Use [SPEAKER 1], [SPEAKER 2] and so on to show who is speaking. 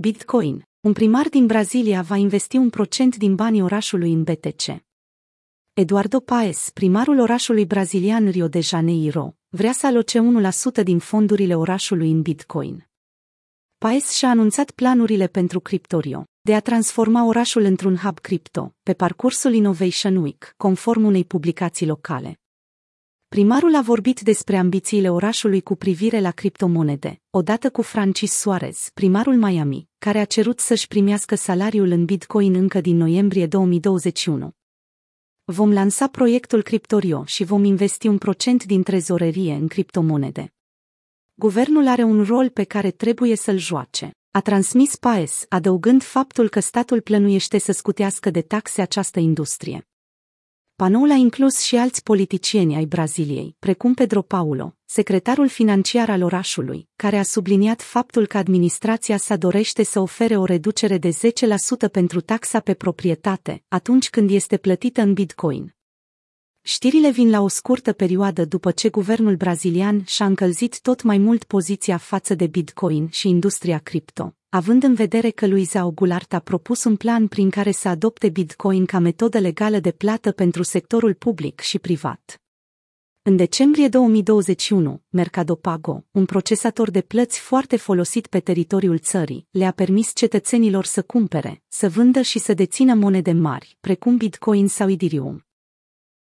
[SPEAKER 1] Bitcoin. Un primar din Brazilia va investi un procent din banii orașului în BTC. Eduardo Paes, primarul orașului brazilian Rio de Janeiro, vrea să aloce 1% din fondurile orașului în Bitcoin. Paes și-a anunțat planurile pentru Cryptorio, de a transforma orașul într-un hub cripto, pe parcursul Innovation Week, conform unei publicații locale. Primarul a vorbit despre ambițiile orașului cu privire la criptomonede, odată cu Francis Suarez, primarul Miami, care a cerut să-și primească salariul în Bitcoin încă din noiembrie 2021. Vom lansa proiectul Cryptorio și vom investi un procent din trezorerie în criptomonede. Guvernul are un rol pe care trebuie să-l joace. A transmis Paes, adăugând faptul că statul plănuiește să scutească de taxe această industrie. Panoul a inclus și alți politicieni ai Braziliei, precum Pedro Paulo, secretarul financiar al orașului, care a subliniat faptul că administrația sa dorește să ofere o reducere de 10% pentru taxa pe proprietate, atunci când este plătită în bitcoin. Știrile vin la o scurtă perioadă după ce guvernul brazilian și-a încălzit tot mai mult poziția față de bitcoin și industria cripto, având în vedere că Luiza Ogulart a propus un plan prin care să adopte Bitcoin ca metodă legală de plată pentru sectorul public și privat. În decembrie 2021, Mercado Pago, un procesator de plăți foarte folosit pe teritoriul țării, le-a permis cetățenilor să cumpere, să vândă și să dețină monede mari, precum Bitcoin sau Ethereum.